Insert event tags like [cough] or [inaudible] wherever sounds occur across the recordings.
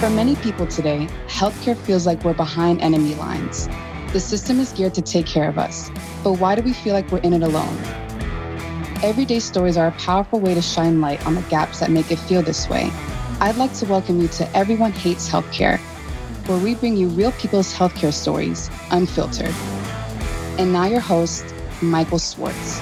For many people today, healthcare feels like we're behind enemy lines. The system is geared to take care of us, but why do we feel like we're in it alone? Everyday stories are a powerful way to shine light on the gaps that make it feel this way. I'd like to welcome you to Everyone Hates Healthcare, where we bring you real people's healthcare stories, unfiltered. And now, your host, Michael Swartz.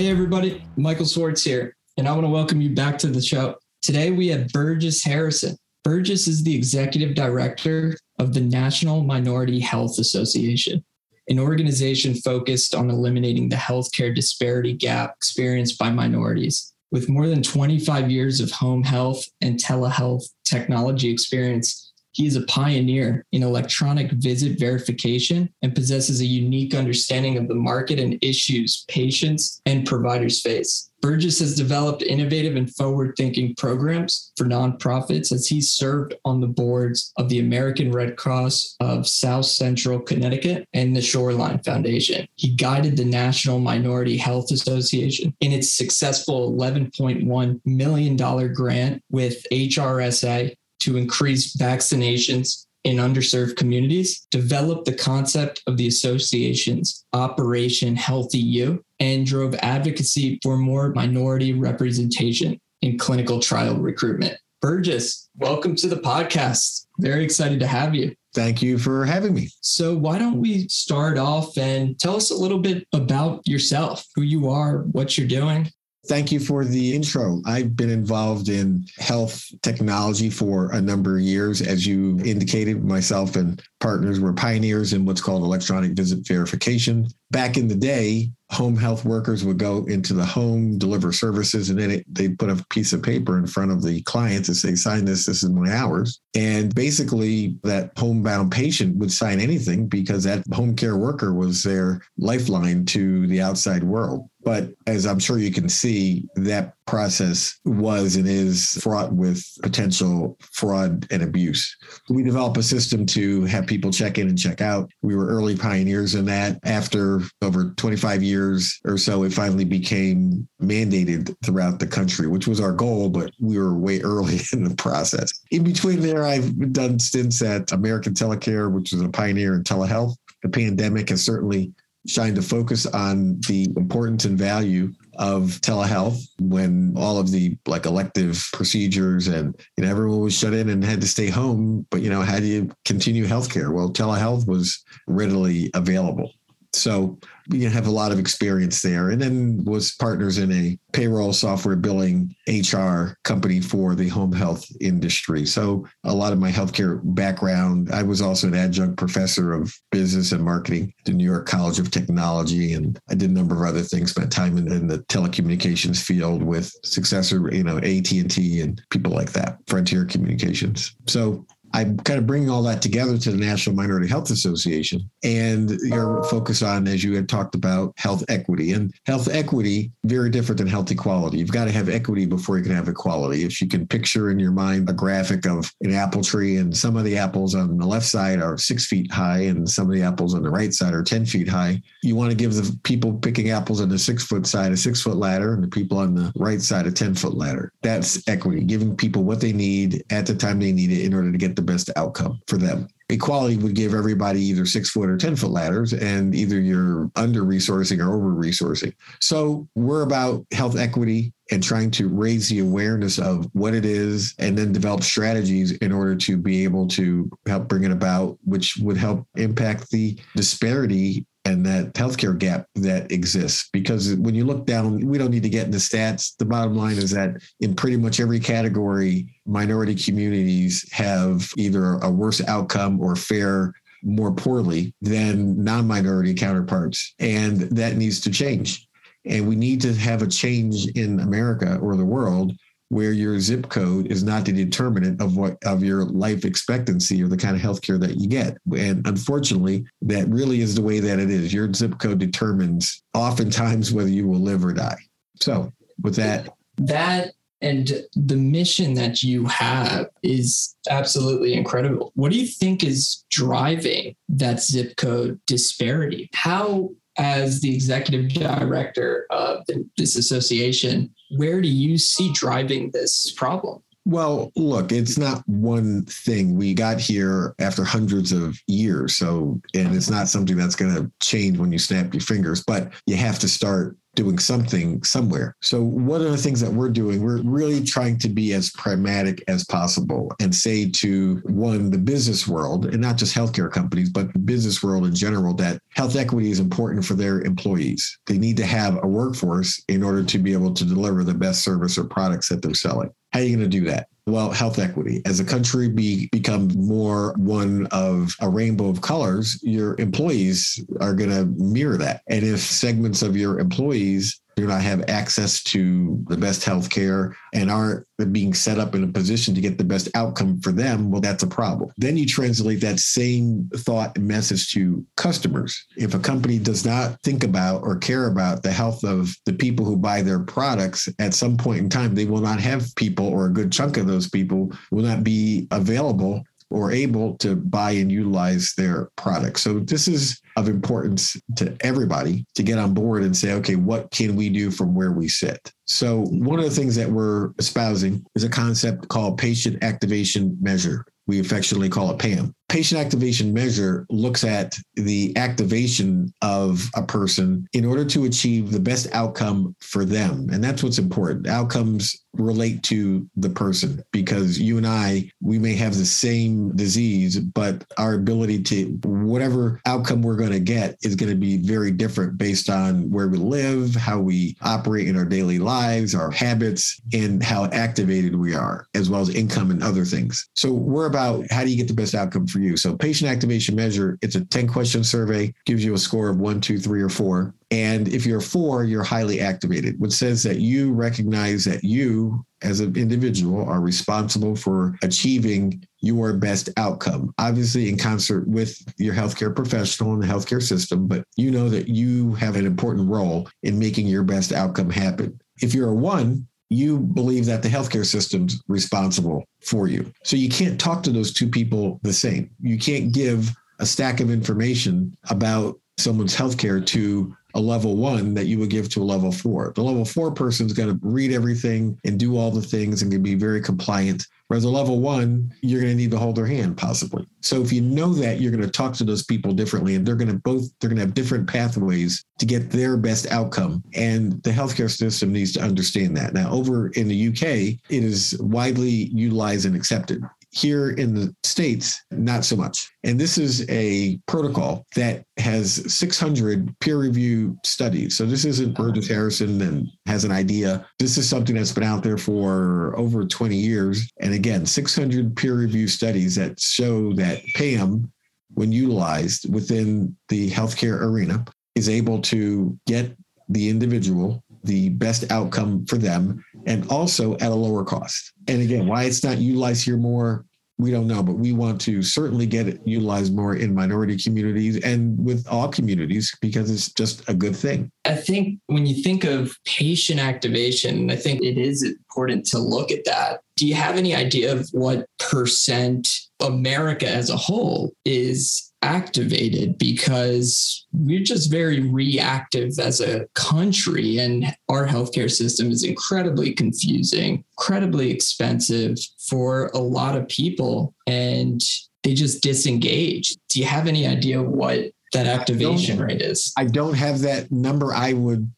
Hey, everybody, Michael Swartz here, and I want to welcome you back to the show. Today, we have Burgess Harrison. Burgess is the executive director of the National Minority Health Association, an organization focused on eliminating the healthcare disparity gap experienced by minorities. With more than 25 years of home health and telehealth technology experience, he is a pioneer in electronic visit verification and possesses a unique understanding of the market and issues patients and providers face. Burgess has developed innovative and forward thinking programs for nonprofits as he served on the boards of the American Red Cross of South Central Connecticut and the Shoreline Foundation. He guided the National Minority Health Association in its successful $11.1 million grant with HRSA to increase vaccinations in underserved communities, developed the concept of the association's Operation Healthy You, and drove advocacy for more minority representation in clinical trial recruitment. Burgess, welcome to the podcast. Very excited to have you. Thank you for having me. So, why don't we start off and tell us a little bit about yourself, who you are, what you're doing? Thank you for the intro. I've been involved in health technology for a number of years. As you indicated, myself and partners were pioneers in what's called electronic visit verification. Back in the day, home health workers would go into the home, deliver services, and then they put a piece of paper in front of the client to say, sign this, this is my hours. And basically, that homebound patient would sign anything because that home care worker was their lifeline to the outside world. But as I'm sure you can see, that process was and is fraught with potential fraud and abuse. We developed a system to have people check in and check out. We were early pioneers in that. After over 25 years or so, it finally became mandated throughout the country, which was our goal, but we were way [laughs] early in the process. In between there, I've done stints at American Telecare, which is a pioneer in telehealth. The pandemic has certainly shined a focus on the importance and value of telehealth when all of the like elective procedures and you know everyone was shut in and had to stay home. But you know how do you continue healthcare? Well telehealth was readily available so you have a lot of experience there. And then was partners in a payroll software billing HR company for the home health industry. So a lot of my healthcare background, I was also an adjunct professor of business and marketing at the New York College of Technology. And I did a number of other things, spent time in, in the telecommunications field with successor, you know, AT&T and people like that, Frontier Communications. So I'm kind of bringing all that together to the National Minority Health Association and your focus on, as you had talked about, health equity. And health equity, very different than health equality. You've got to have equity before you can have equality. If you can picture in your mind a graphic of an apple tree and some of the apples on the left side are six feet high and some of the apples on the right side are 10 feet high, you want to give the people picking apples on the six foot side a six foot ladder and the people on the right side a 10 foot ladder. That's equity, giving people what they need at the time they need it in order to get the best outcome for them. Equality would give everybody either six foot or 10 foot ladders, and either you're under resourcing or over resourcing. So we're about health equity and trying to raise the awareness of what it is and then develop strategies in order to be able to help bring it about, which would help impact the disparity and that healthcare gap that exists. Because when you look down, we don't need to get into stats. The bottom line is that in pretty much every category, minority communities have either a worse outcome or fare more poorly than non minority counterparts. And that needs to change. And we need to have a change in America or the world where your zip code is not the determinant of what of your life expectancy or the kind of healthcare that you get. And unfortunately, that really is the way that it is. Your zip code determines oftentimes whether you will live or die. So with that. That and the mission that you have is absolutely incredible. What do you think is driving that zip code disparity? How as the executive director of this association, where do you see driving this problem? Well, look, it's not one thing. We got here after hundreds of years. So, and it's not something that's going to change when you snap your fingers, but you have to start doing something somewhere. So, one of the things that we're doing, we're really trying to be as pragmatic as possible and say to one, the business world, and not just healthcare companies, but the business world in general, that health equity is important for their employees. They need to have a workforce in order to be able to deliver the best service or products that they're selling. How are you going to do that? Well, health equity. As a country be, become more one of a rainbow of colors, your employees are going to mirror that. And if segments of your employees do not have access to the best health care and aren't being set up in a position to get the best outcome for them, well, that's a problem. Then you translate that same thought and message to customers. If a company does not think about or care about the health of the people who buy their products, at some point in time, they will not have people or a good chunk of those people will not be available or able to buy and utilize their products. So this is of importance to everybody to get on board and say, okay, what can we do from where we sit? So one of the things that we're espousing is a concept called patient activation measure. We affectionately call it PAM patient activation measure looks at the activation of a person in order to achieve the best outcome for them. And that's what's important. Outcomes relate to the person because you and I, we may have the same disease, but our ability to whatever outcome we're going to get is going to be very different based on where we live, how we operate in our daily lives, our habits, and how activated we are, as well as income and other things. So we're about how do you get the best outcome for you. So patient activation measure, it's a 10 question survey, gives you a score of one, two, three, or four. And if you're four, you're highly activated, which says that you recognize that you as an individual are responsible for achieving your best outcome. Obviously, in concert with your healthcare professional and the healthcare system, but you know that you have an important role in making your best outcome happen. If you're a one, you believe that the healthcare system's responsible for you. So you can't talk to those two people the same. You can't give a stack of information about someone's healthcare to a level one that you would give to a level four. The level four person is going to read everything and do all the things and can be very compliant. Whereas a level one, you're going to need to hold their hand possibly. So if you know that, you're going to talk to those people differently and they're going to both, they're going to have different pathways to get their best outcome. And the healthcare system needs to understand that. Now, over in the UK, it is widely utilized and accepted here in the States, not so much. And this is a protocol that has 600 peer reviewed studies. So this isn't uh-huh. Burgess Harrison and has an idea. This is something that's been out there for over 20 years. And again, 600 peer reviewed studies that show that PAM, when utilized within the healthcare arena, is able to get the individual the best outcome for them and also at a lower cost. And again, why it's not utilized here more, we don't know, but we want to certainly get it utilized more in minority communities and with all communities because it's just a good thing. I think when you think of patient activation, I think it is important to look at that. Do you have any idea of what percent America as a whole is activated because we're just very reactive as a country and our healthcare system is incredibly confusing incredibly expensive for a lot of people and they just disengage. Do you have any idea what that activation rate is? I don't have that number. I would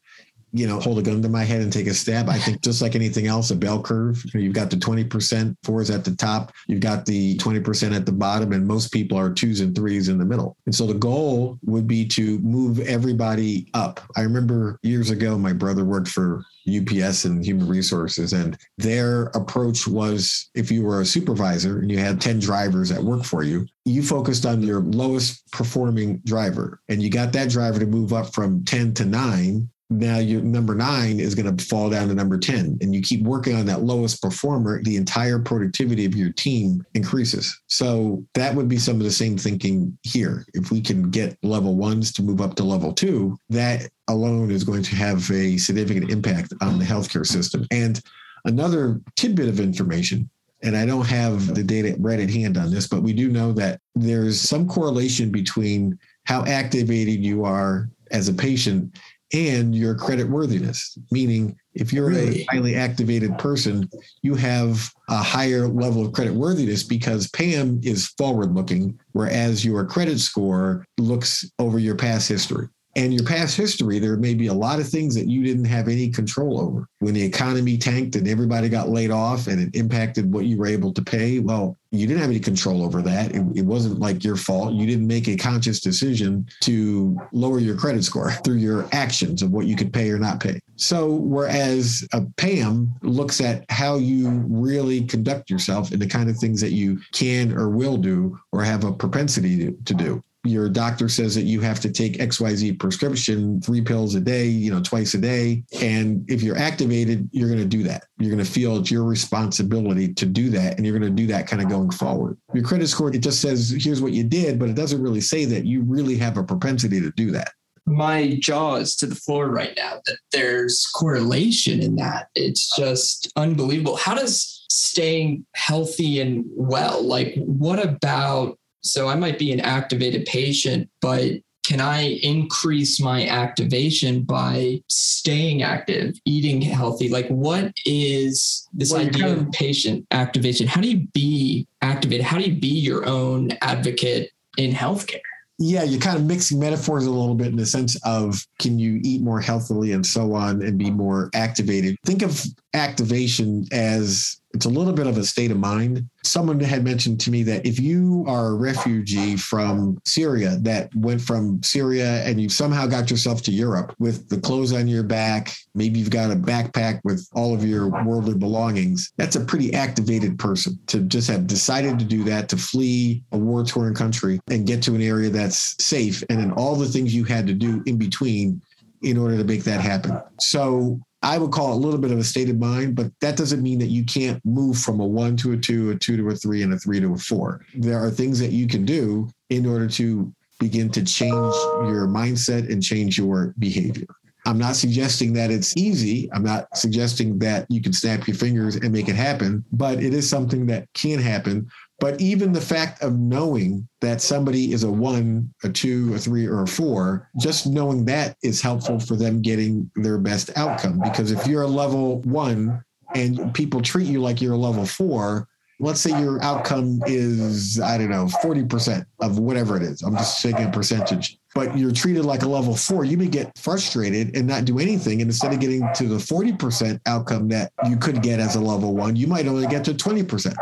you know, hold a gun to my head and take a stab. I think just like anything else, a bell curve, you've got the 20% fours at the top, you've got the 20% at the bottom, and most people are twos and threes in the middle. And so the goal would be to move everybody up. I remember years ago, my brother worked for UPS and human resources, and their approach was if you were a supervisor and you had 10 drivers that work for you, you focused on your lowest performing driver and you got that driver to move up from 10 to nine now your number nine is going to fall down to number 10 and you keep working on that lowest performer the entire productivity of your team increases. So that would be some of the same thinking here. If we can get level ones to move up to level two that alone is going to have a significant impact on the healthcare system. And another tidbit of information and I don't have the data right at hand on this, but we do know that there's some correlation between how activated you are as a patient and your credit worthiness, meaning if you're Really? a highly activated person, you have a higher level of credit worthiness because PAM is forward looking, whereas your credit score looks over your past history. And your past history, there may be a lot of things that you didn't have any control over. When the economy tanked and everybody got laid off and it impacted what you were able to pay, well, you didn't have any control over that. It, it wasn't like your fault. You didn't make a conscious decision to lower your credit score [laughs] through your actions of what you could pay or not pay. So, whereas a PAM looks at how you really conduct yourself and the kind of things that you can or will do or have a propensity to, to do your doctor says that you have to take XYZ prescription, three pills a day, you know, twice a day. And if you're activated, you're going to do that. You're going to feel it's your responsibility to do that. And you're going to do that kind of going forward. Your credit score, it just says, here's what you did, but it doesn't really say that you really have a propensity to do that. My jaw is to the floor right now that there's correlation in that. It's just unbelievable. How does staying healthy and well, like, what about? So I might be an activated patient, but can I increase my activation by staying active, eating healthy? Like, what is this Well, idea kind of of- patient activation? How do you be activated? How do you be your own advocate in healthcare? Yeah, you're kind of mixing metaphors a little bit in the sense of can you eat more healthily and so on and be more activated. Think of activation as it's a little bit of a state of mind. Someone had mentioned to me that if you are a refugee from Syria that went from Syria and you somehow got yourself to Europe with the clothes on your back, maybe you've got a backpack with all of your worldly belongings, that's a pretty activated person to just have decided to do that, to flee a war torn country and get to an area that's safe. And then all the things you had to do in between in order to make that happen. So I would call it a little bit of a state of mind, but that doesn't mean that you can't move from a one to a two, a two to a three, and a three to a four. There are things that you can do in order to begin to change your mindset and change your behavior. I'm not suggesting that it's easy. I'm not suggesting that you can snap your fingers and make it happen, but it is something that can happen. But even the fact of knowing that somebody is a one, a two, a three, or a four, just knowing that is helpful for them getting their best outcome. Because if you're a level one and people treat you like you're a level four, let's say your outcome is, I don't know, 40% of whatever it is. I'm just taking a percentage. But you're treated like a level four, you may get frustrated and not do anything. And instead of getting to the 40% outcome that you could get as a level one, you might only get to 20%.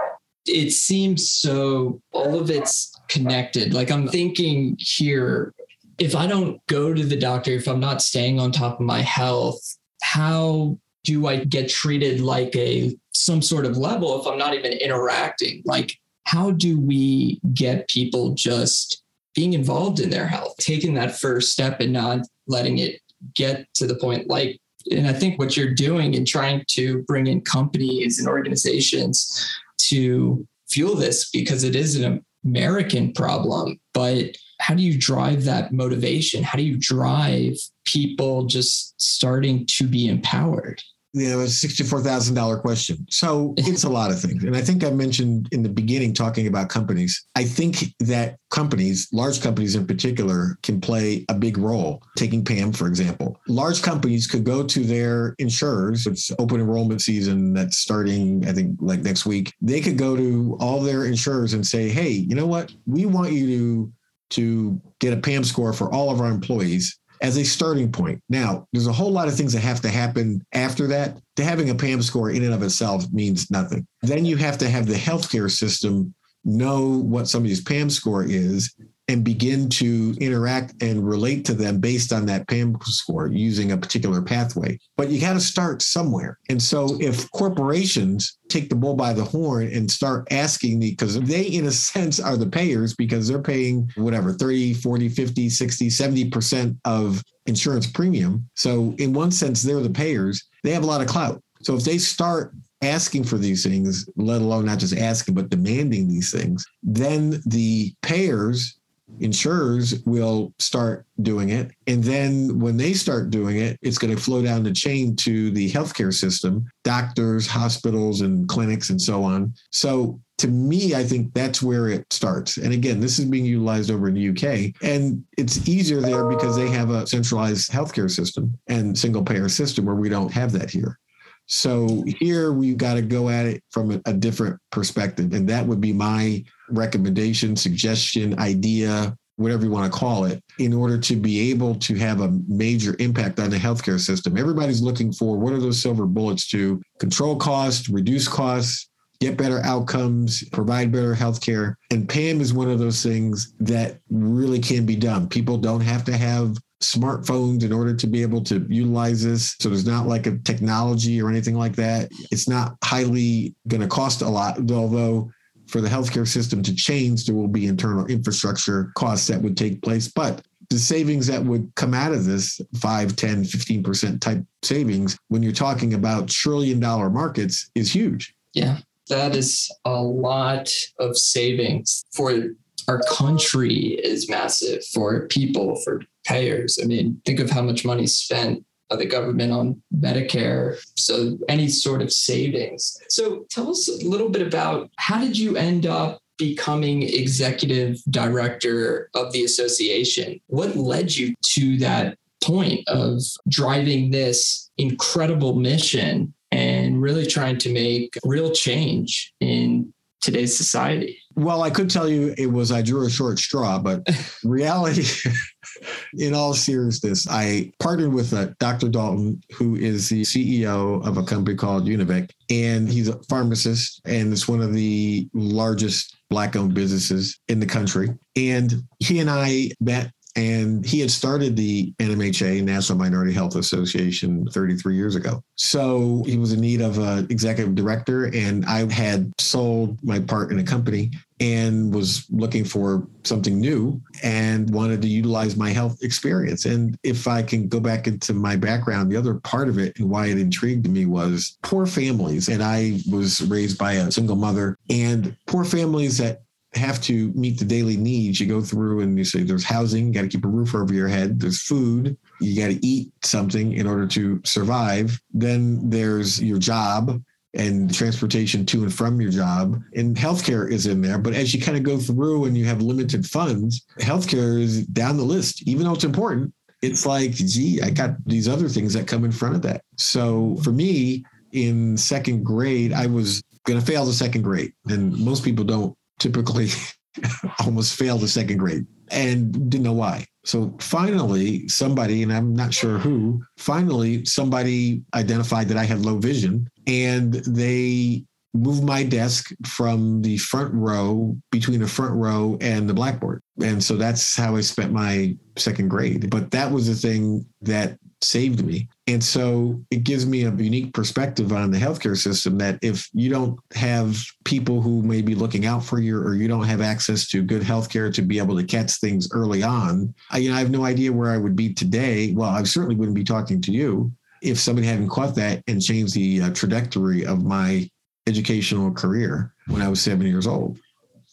It seems so all of it's connected. Like i'm thinking here if i don't go to the doctor if i'm not staying on top of my health how do i get treated like a some sort of level if i'm not even interacting? Like how do we get people just being involved in their health taking that first step and not letting it get to the point? Like and i think what you're doing and trying to bring in companies and organizations to fuel this because it is an American problem. But how do you drive that motivation? How do you drive people just starting to be empowered? You know, a $64,000 question. So [laughs] it's a lot of things. And I think I mentioned in the beginning talking about companies. I think that companies, large companies in particular, can play a big role. Taking PAM, for example, large companies could go to their insurers. It's open enrollment season that's starting, I think, like next week. They could go to all their insurers and say, hey, you know what? We want you to, to get a PAM score for all of our employees as a starting point. Now, there's a whole lot of things that have to happen after that. To having a PAM score in and of itself means nothing. Then you have to have the healthcare system know what somebody's PAM score is and begin to interact and relate to them based on that PAM score using a particular pathway. But you got to start somewhere. And so if corporations take the bull by the horn and start asking me, because they, in a [laughs] sense, are the payers because they're paying whatever 30, 40, 50, 60, 70% of insurance premium. So, in one sense, they're the payers. They have a lot of clout. So, if they start asking for these things, let alone not just asking, but demanding these things, then the payers insurers will start doing it. And then when they start doing it, it's going to flow down the chain to the healthcare system, doctors, hospitals, and clinics, and so on. So to me, I think that's where it starts. And again, this is being utilized over in the UK. And it's easier there because they have a centralized healthcare system and single payer system where we don't have that here. So here we've got to go at it from a, a, different perspective. And that would be my recommendation, suggestion, idea, whatever you want to call it, in order to be able to have a major impact on the healthcare system. Everybody's looking for what are those silver bullets to control costs, reduce costs, get better outcomes, provide better healthcare. And PAM is one of those things that really can be done. People don't have to have smartphones in order to be able to utilize this. So there's not like a technology or anything like that. It's not highly going to cost a lot, although for the healthcare system to change, there will be internal infrastructure costs that would take place. But the savings that would come out of this 5, 10, 15% type savings, when you're talking about trillion dollar markets, is huge. Yeah, that is a lot of savings for our country is massive for people, for payers. I mean, think of how much money spent by the government on Medicare. So any sort of savings. So tell us a little bit about how did you end up becoming executive director of the association? What led you to that point of driving this incredible mission and really trying to make real change in today's society? Well, I could tell you it was I drew a short straw, but [laughs] reality, in all seriousness, I partnered with uh, Dr. Dalton, who is the CEO of a company called Univec, and he's a pharmacist, and it's one of the largest Black-owned businesses in the country. And he and I met and he had started the NMHA, National Minority Health Association, 33 years ago. So he was in need of an executive director, and I had sold my part in a company and was looking for something new and wanted to utilize my health experience. And if I can go back into my background, the other part of it and why it intrigued me was poor families. And I was raised by a single mother and poor families that have to meet the daily needs. You go through and you say there's housing, you got to keep a roof over your head, there's food, you got to eat something in order to survive. Then there's your job and transportation to and from your job. And healthcare is in there. But as you kind of go through and you have limited funds, healthcare is down the list, even though it's important. It's like, gee, I got these other things that come in front of that. So for me, in second grade, I was going to fail the second grade. And most people don't typically [laughs] almost fail the second grade and didn't know why. So finally, somebody, and I'm not sure who, finally, somebody identified that I had low vision and they moved my desk from the front row between the front row and the blackboard. And so that's how I spent my second grade. But that was the thing that saved me. And so it gives me a unique perspective on the healthcare system that if you don't have people who may be looking out for you or you don't have access to good healthcare to be able to catch things early on, I, you know, I have no idea where I would be today. Well, I certainly wouldn't be talking to you if somebody hadn't caught that and changed the uh, trajectory of my educational career when I was seven years old.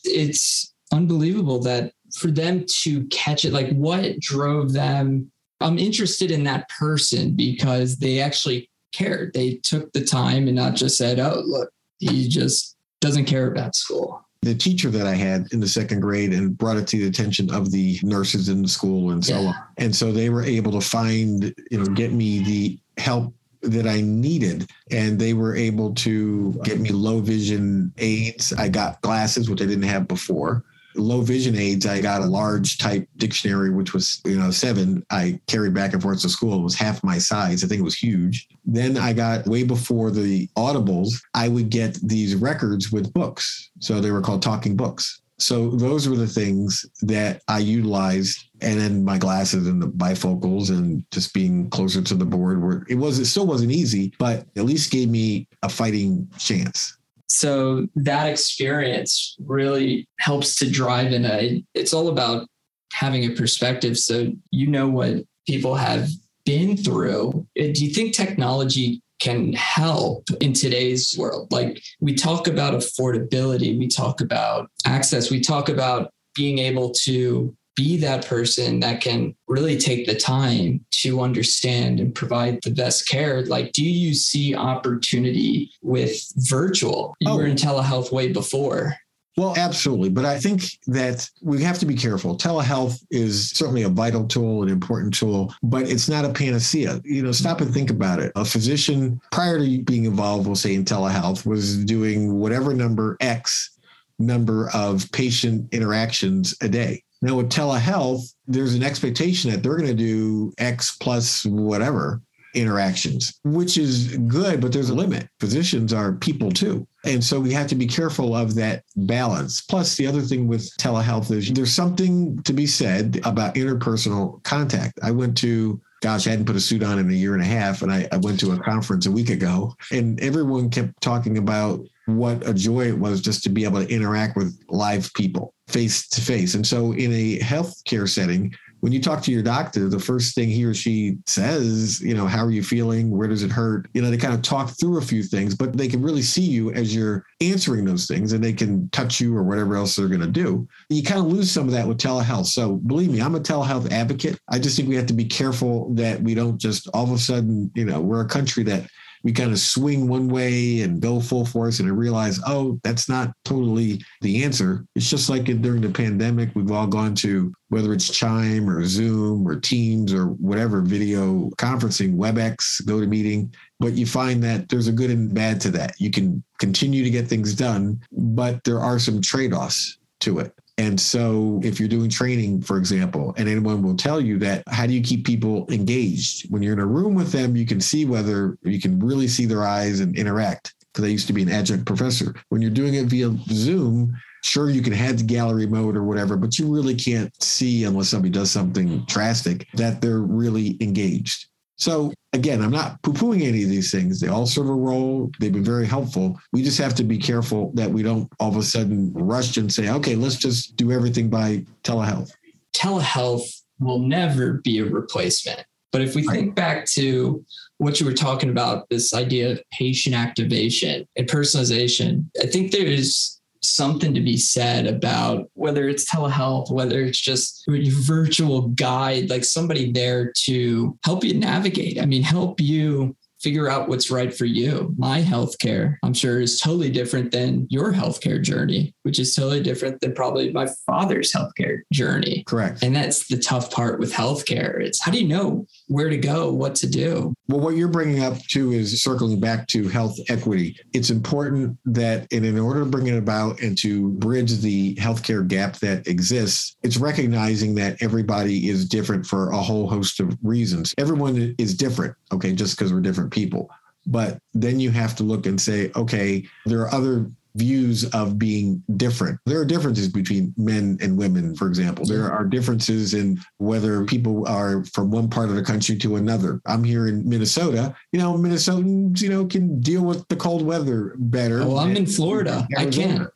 It's unbelievable that for them to catch it, like what drove them I'm interested in that person because they actually cared. They took the time and not just said, oh, look, he just doesn't care about school. The teacher that I had in the second grade and brought it to the attention of the nurses in the school and so yeah. on. And so they were able to find, you know, get me the help that I needed. And they were able to get me low vision aids. I got glasses, which I didn't have before low vision aids, I got a large type dictionary, which was, you know, seven. I carried back and forth to school. It was half my size. I think it was huge. Then I got way before the audibles, I would get these records with books. So they were called talking books. So those were the things that I utilized. And then my glasses and the bifocals and just being closer to the board were it was, it still wasn't easy, but at least gave me a fighting chance so that experience really helps to drive in a it's all about having a perspective. So you know what people have been through. Uh, do you think technology can help in today's world? Like we talk about affordability we talk about access we talk about being able to be that person that can really take the time to understand and provide the best care. Like, do you see opportunity with virtual? You oh. were in telehealth way before. Well, absolutely. But I think that we have to be careful. Telehealth is certainly a vital tool, an important tool, but it's not a panacea. You know, stop and think about it. A physician, prior to being involved, we'll say in telehealth, was doing whatever number X number of patient interactions a day. Now, with telehealth, there's an expectation that they're going to do X plus whatever interactions, which is good, but there's a limit. Physicians are people too. And so we have to be careful of that balance. Plus, the other thing with telehealth is there's something to be said about interpersonal contact. I went to gosh, I hadn't put a suit on in a year and a half. And I, I, went to a conference a week ago, and everyone kept talking about what a joy it was just to be able to interact with live people face to face. And so, in a healthcare setting, when you talk to your doctor, the first thing he or she says, you know, how are you feeling? Where does it hurt? You know, they kind of talk through a few things, but they can really see you as you're answering those things and they can touch you or whatever else they're going to do. You kind of lose some of that with telehealth. So believe me, I'm a telehealth advocate. I just think we have to be careful that we don't just all of a sudden, you know, we're a country that we kind of swing one way and go full force and realize, oh, that's not totally the answer. It's just like during the pandemic, we've all gone to whether it's Chime or Zoom or Teams or whatever video conferencing, WebEx, GoToMeeting, but you find that there's a good and bad to that. You can continue to get things done, but there are some trade offs to it. And so, if you're doing training, for example, and anyone will tell you that, how do you keep people engaged? When you're in a room with them, you can see whether you can really see their eyes and interact. Because I used to be an adjunct professor. When you're doing it via Zoom, sure, you can head to gallery mode or whatever, but you really can't see unless somebody does something drastic that they're really engaged. So again, I'm not poo-pooing any of these things. They all serve a role. They've been very helpful. We just have to be careful that we don't all of a sudden rush and say, okay, let's just do everything by telehealth. Telehealth will never be a replacement. But if we right. think back to what you were talking about, this idea of patient activation and personalization, I think there is something to be said about whether it's telehealth, whether it's just a virtual guide, like somebody there to help you navigate. I mean, help you figure out what's right for you. My healthcare, I'm sure, is totally different than your healthcare journey, which is totally different than probably my father's healthcare journey. Correct. And that's the tough part with healthcare. It's how do you know where to go, what to do? Well, what you're bringing up too is circling back to health equity. It's important that in, in order to bring it about and to bridge the healthcare gap that exists, it's recognizing that everybody is different for a whole host of reasons. Everyone is different, okay, just because we're different people. But then you have to look and say, okay, there are other views of being different. There are differences between men and women, for example. There are differences in whether people are from one part of the country to another. I'm here in Minnesota. You know, Minnesotans, you know, can deal with the cold weather better. Oh, I'm in Florida. I can't.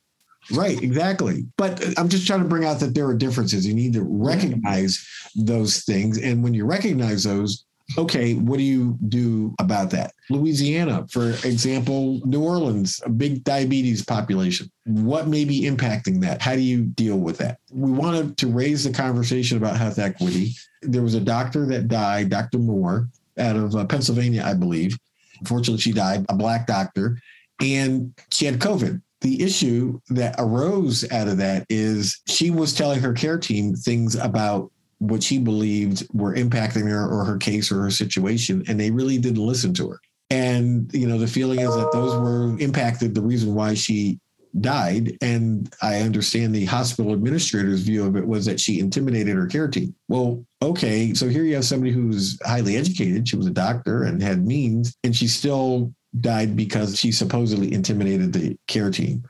Right, exactly. But I'm just trying to bring out that there are differences. You need to recognize those things. And when you recognize those, okay, what do you do about that? Louisiana, for example, New Orleans, a big diabetes population. What may be impacting that? How do you deal with that? We wanted to raise the conversation about health equity. There was a doctor that died, Dr. Moore, out of uh, Pennsylvania, I believe. Unfortunately, she died, a black doctor, and she had COVID. The issue that arose out of that is she was telling her care team things about what she believed were impacting her or her case or her situation, and they really didn't listen to her. And you know, the feeling is that those were impacted the reason why she died. And I understand the hospital administrator's view of it was that she intimidated her care team. Well, okay, so here you have somebody who's highly educated. She was a doctor and had means, and she still died because she supposedly intimidated the care team.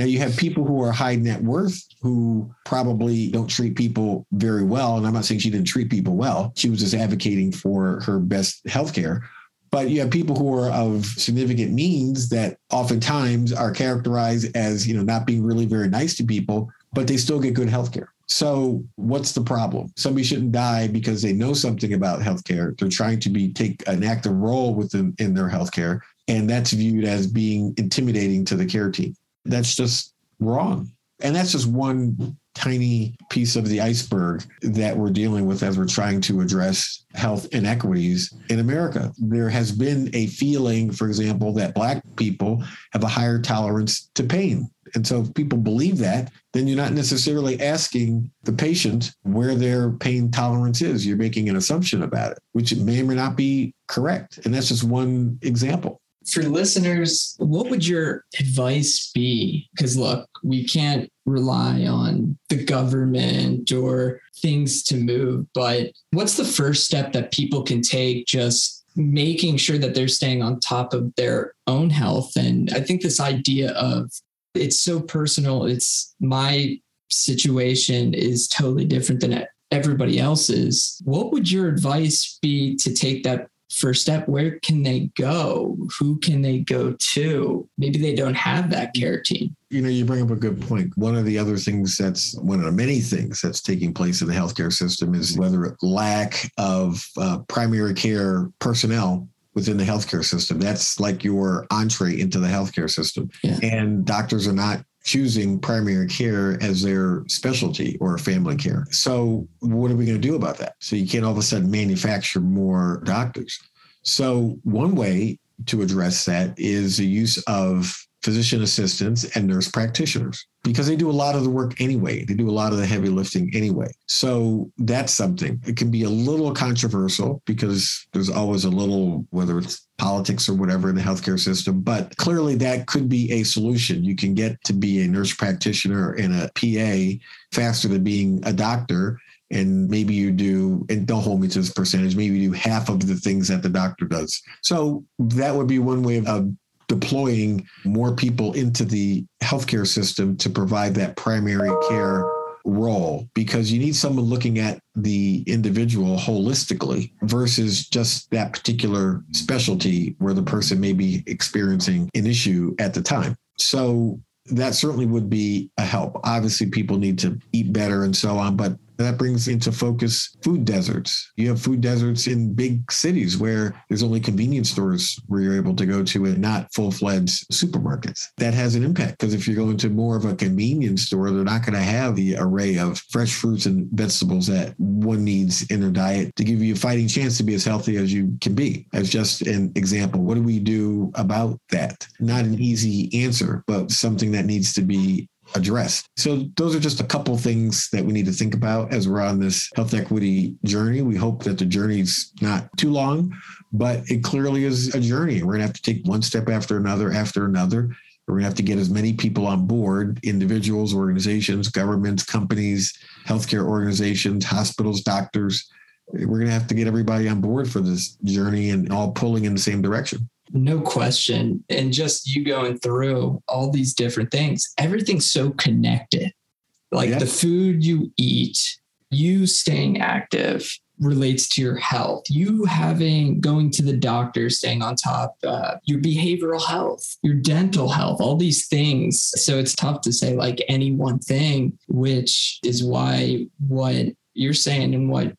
Now you have people who are high net worth who probably don't treat people very well. And I'm not saying she didn't treat people well. She was just advocating for her best health care. But you have people who are of significant means that oftentimes are characterized as, you know, not being really very nice to people, but they still get good health care. So what's the problem? Somebody shouldn't die because they know something about healthcare. They're trying to be take an active role within in their healthcare, and that's viewed as being intimidating to the care team. That's just wrong. And that's just one tiny piece of the iceberg that we're dealing with as we're trying to address health inequities in America. There has been a feeling, for example, that Black people have a higher tolerance to pain. And so if people believe that, then you're not necessarily asking the patient where their pain tolerance is. You're making an assumption about it, which may or may not be correct. And that's just one example for listeners, what would your advice be? Because look, we can't rely on the government or things to move, but what's the first step that people can take just making sure that they're staying on top of their own health? And I think this idea of it's so personal, it's my situation is totally different than everybody else's. What would your advice be to take that first step where can they go? Who can they go to? Maybe they don't have that care team. you know you bring up a good point. One of the other things that's one of the many things that's taking place in the healthcare system is whether lack of uh, primary care personnel within the healthcare system. That's like your entree into the healthcare system. Yeah. and doctors are not choosing primary care as their specialty or family care. So, what are we going to do about that? So, you can't all of a sudden manufacture more doctors. So, one way to address that is the use of physician assistants and nurse practitioners because they do a lot of the work anyway. They do a lot of the heavy lifting anyway. So that's something. It can be a little controversial because there's always a little, whether it's politics or whatever in the healthcare system, but clearly that could be a solution. You can get to be a nurse practitioner and a PA faster than being a doctor and maybe you do and don't hold me to this percentage maybe you do half of the things that the doctor does so that would be one way of deploying more people into the healthcare system to provide that primary care role because you need someone looking at the individual holistically versus just that particular specialty where the person may be experiencing an issue at the time. So that certainly would be a help. Obviously, people need to eat better and so on, but that brings into focus food deserts. You have food deserts in big cities where there's only convenience stores where you're able to go to and not full fledged supermarkets. That has an impact because if you're going to more of a convenience store, they're not going to have the array of fresh fruits and vegetables that one needs in their diet to give you a fighting chance to be as healthy as you can be. As just an example, what do we do about that? Not an easy answer, but something that needs to be addressed. So those are just a couple things that we need to think about as we're on this health equity journey. We hope that the journey's not too long, but it clearly is a journey. We're going to have to take one step after another after another. We're going to have to get as many people on board individuals, organizations, governments, companies, healthcare organizations, hospitals, doctors. We're going to have to get everybody on board for this journey and all pulling in the same direction. No question. And just you going through all these different things, everything's so connected. Like yeah. the food you eat, you staying active relates to your health. You having going to the doctor, staying on top, uh, your behavioral health, your dental health, all these things. So it's tough to say like any one thing, which is why what you're saying and what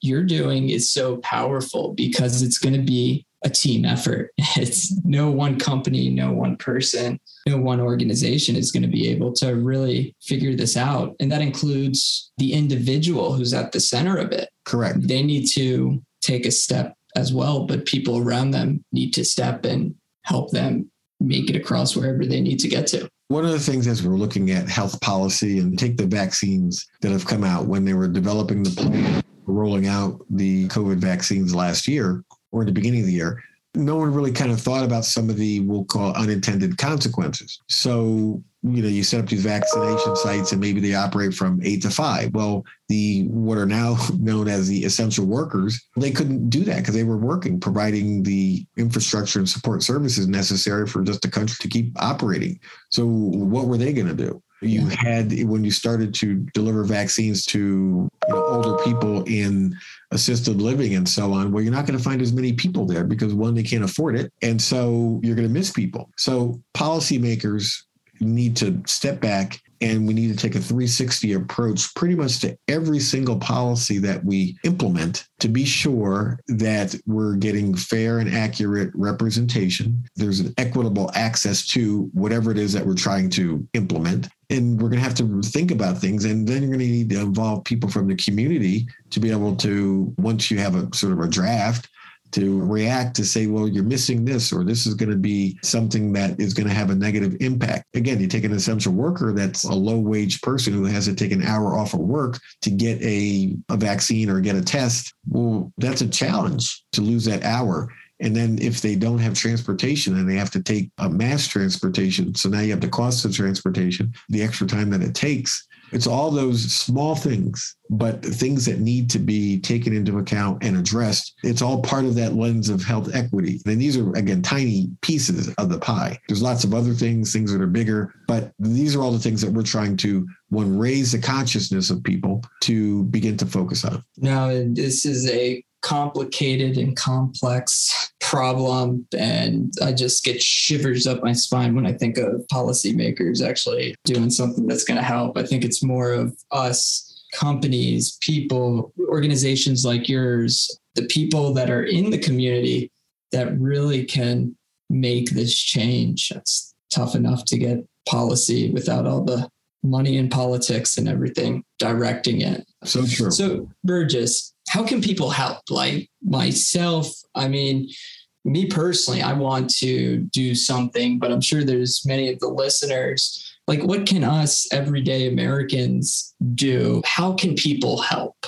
you're doing is so powerful because it's going to be a team effort. [laughs] It's no one company, no one person, no one organization is going to be able to really figure this out. And that includes the individual who's at the center of it. Correct. They need to take a step as well, but people around them need to step and help them make it across wherever they need to get to. One of the things as we're looking at health policy and take the vaccines that have come out when they were developing the plan, rolling out the COVID vaccines last year, or in the beginning of the year, no one really kind of thought about some of the we'll call unintended consequences. So, you know, you set up these vaccination sites and maybe they operate from eight to five. Well, the what are now [laughs] known as the essential workers, they couldn't do that because they were working, providing the infrastructure and support services necessary for just the country to keep operating. So what were they going to do? You had when you started to deliver vaccines to you know, older people in assisted living and so on. Well, you're not going to find as many people there because one, they can't afford it, and so you're going to miss people. So policymakers need to step back And we need to take a 360 approach pretty much to every single policy that we implement to be sure that we're getting fair and accurate representation. There's an equitable access to whatever it is that we're trying to implement. And we're going to have to think about things. And then you're going to need to involve people from the community to be able to, once you have a sort of a draft, to react to say, well, you're missing this, or this is going to be something that is going to have a negative impact. Again, you take an essential worker that's a low wage person who has to take an hour off of work to get a, a vaccine or get a test. Well, that's a challenge to lose that hour. And then if they don't have transportation and they have to take a mass transportation, so now you have the cost of transportation, the extra time that it takes, it's all those small things, but things that need to be taken into account and addressed. It's all part of that lens of health equity. And these are, again, tiny pieces of the pie. There's lots of other things, things that are bigger, but these are all the things that we're trying to, one, raise the consciousness of people to begin to focus on. Now, this is a complicated and complex problem. And I just get shivers up my spine when I think of policymakers actually doing something that's going to help. I think it's more of us companies, people, organizations like yours, the people that are in the community that really can make this change. It's tough enough to get policy without all the money and politics and everything directing it. So true. So, Burgess, how can people help? Like myself, I mean, me personally, I want to do something, but I'm sure there's many of the listeners. Like, what can us everyday Americans do? How can people help?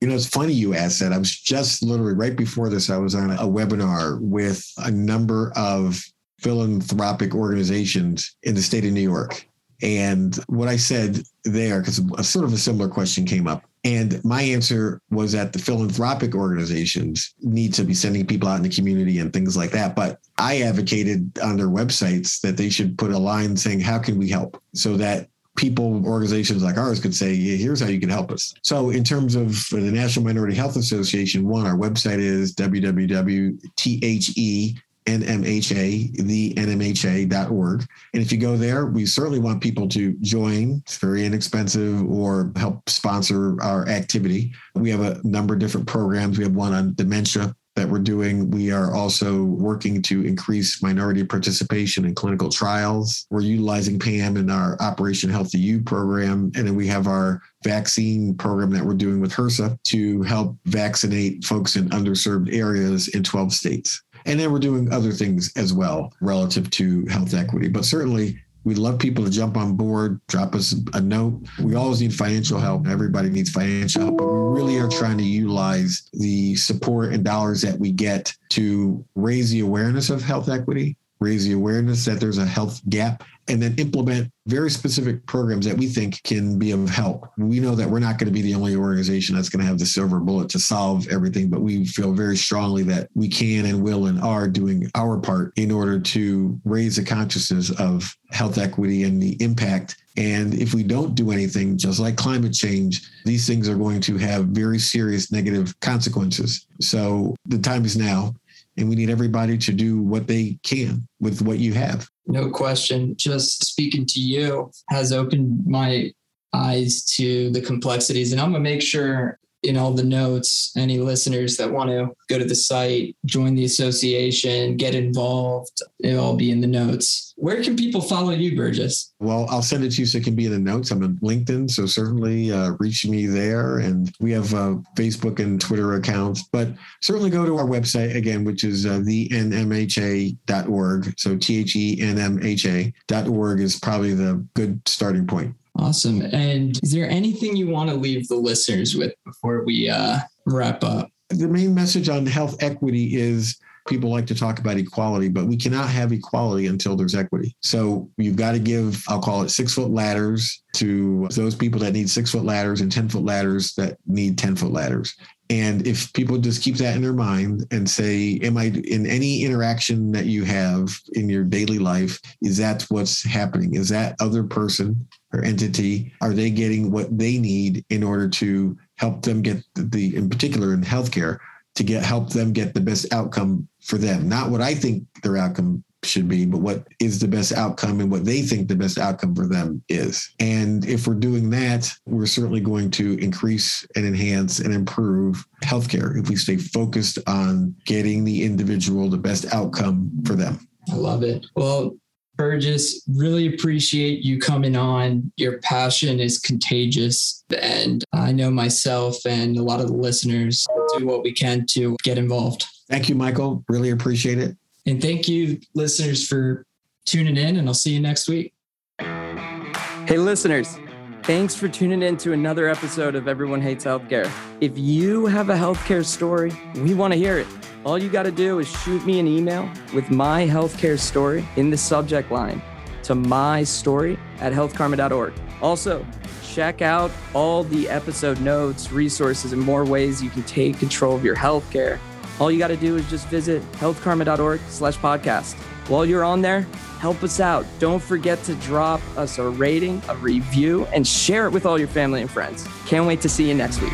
You know, it's funny you asked that. I was just literally right before this, I was on a webinar with a number of philanthropic organizations in the state of New York. And what I said there, because a sort of a similar question came up, and my answer was that the philanthropic organizations need to be sending people out in the community and things like that. But I advocated on their websites that they should put a line saying, How can we help? So that people, organizations like ours could say, yeah, here's how you can help us. So, in terms of the National Minority Health Association, one, our website is www.the NMHA, the NMHA.org. And if you go there, we certainly want people to join. It's very inexpensive or help sponsor our activity. We have a number of different programs. We have one on dementia that we're doing. We are also working to increase minority participation in clinical trials. We're utilizing PAM in our Operation Healthy You program. And then we have our vaccine program that we're doing with HRSA to help vaccinate folks in underserved areas in 12 states. And then we're doing other things as well relative to health equity. But certainly, We'd love people to jump on board, drop us a note. We always need financial help. Everybody needs financial help, but we really are trying to utilize the support and dollars that we get to raise the awareness of health equity, raise the awareness that there's a health gap, and then implement very specific programs that we think can be of help. We know that we're not going to be the only organization that's going to have the silver bullet to solve everything, but we feel very strongly that we can and will and are doing our part in order to raise the consciousness of health equity and the impact. And if we don't do anything, just like climate change, these things are going to have very serious negative consequences. So the time is now and we need everybody to do what they can with what you have. No question. Just speaking to you has opened my eyes to the complexities. And I'm going to make sure in all the notes, any listeners that want to go to the site, join the association, get involved, it'll all be in the notes. Where can people follow you, Burgess? Well, I'll send it to you so it can be in the notes. I'm on LinkedIn, so certainly uh, reach me there. And we have uh, Facebook and Twitter accounts, but certainly go to our website again, which is uh, thenmha.org. So T H E N M H A.org is probably the good starting point. Awesome. And is there anything you want to leave the listeners with before we uh, wrap up? The main message on health equity is people like to talk about equality, but we cannot have equality until there's equity. So you've got to give, I'll call it six foot ladders to those people that need six foot ladders and 10 foot ladders that need 10 foot ladders. And if people just keep that in their mind and say, Am I in any interaction that you have in your daily life? Is that what's happening? Is that other person or entity, are they getting what they need in order to help them get the, in particular in healthcare, to get help them get the best outcome for them? Not what I think their outcome should be, but what is the best outcome and what they think the best outcome for them is. And if we're doing that, we're certainly going to increase and enhance and improve healthcare if we stay focused on getting the individual the best outcome for them. I love it. Well, Burgess, really appreciate you coming on. Your passion is contagious. And I know myself and a lot of the listeners do what we can to get involved. Thank you, Michael. Really appreciate it. And thank you, listeners, for tuning in, and I'll see you next week. Hey, listeners. Thanks for tuning in to another episode of Everyone Hates Healthcare. If you have a healthcare story, we want to hear it. All you got to do is shoot me an email with my healthcare story in the subject line to my story at healthkarma.org. Also, check out all the episode notes, resources, and more ways you can take control of your healthcare. All you got to do is just visit healthkarma.org slash podcast. While you're on there, help us out. Don't forget to drop us a rating, a review, and share it with all your family and friends. Can't wait to see you next week.